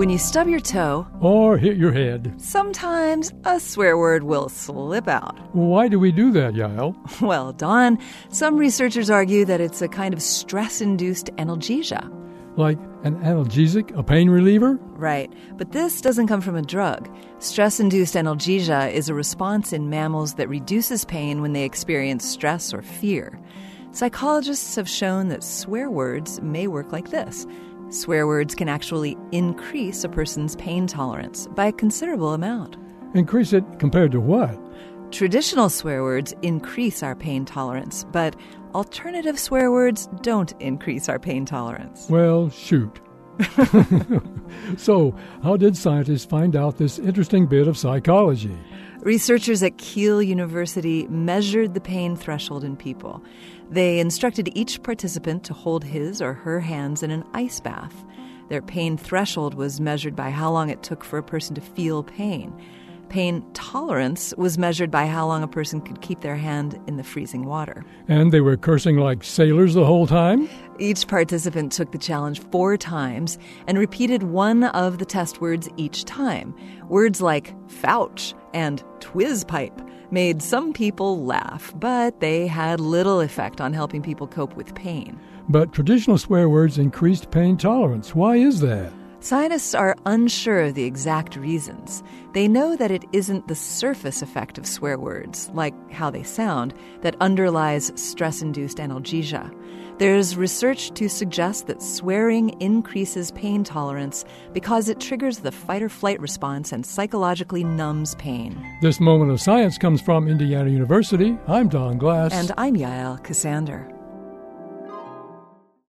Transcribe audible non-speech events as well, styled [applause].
When you stub your toe, or hit your head. sometimes a swear word will slip out. Why do we do that, Yael? [laughs] Well, Don, some researchers argue that it's a kind of stress induced analgesia. Like an analgesic, a pain reliever? Right, but this doesn't come from a drug. Stress induced analgesia is a response in mammals that reduces pain when they experience stress or fear. Psychologists have shown that swear words may work like this. Swear words can actually increase a person's pain tolerance by a considerable amount. Increase it compared to what? Traditional swear words increase our pain tolerance, but alternative swear words don't increase our pain tolerance. Well, shoot. [laughs] so, how did scientists find out this interesting bit of psychology? Researchers at Keele University measured the pain threshold in people. They instructed each participant to hold his or her hands in an ice bath. Their pain threshold was measured by how long it took for a person to feel pain. Pain tolerance was measured by how long a person could keep their hand in the freezing water. And they were cursing like sailors the whole time? Each participant took the challenge four times and repeated one of the test words each time. Words like fouch and twizpipe made some people laugh, but they had little effect on helping people cope with pain. But traditional swear words increased pain tolerance. Why is that? Scientists are unsure of the exact reasons. They know that it isn't the surface effect of swear words, like how they sound, that underlies stress induced analgesia. There's research to suggest that swearing increases pain tolerance because it triggers the fight or flight response and psychologically numbs pain. This moment of science comes from Indiana University. I'm Don Glass. And I'm Yael Ksander.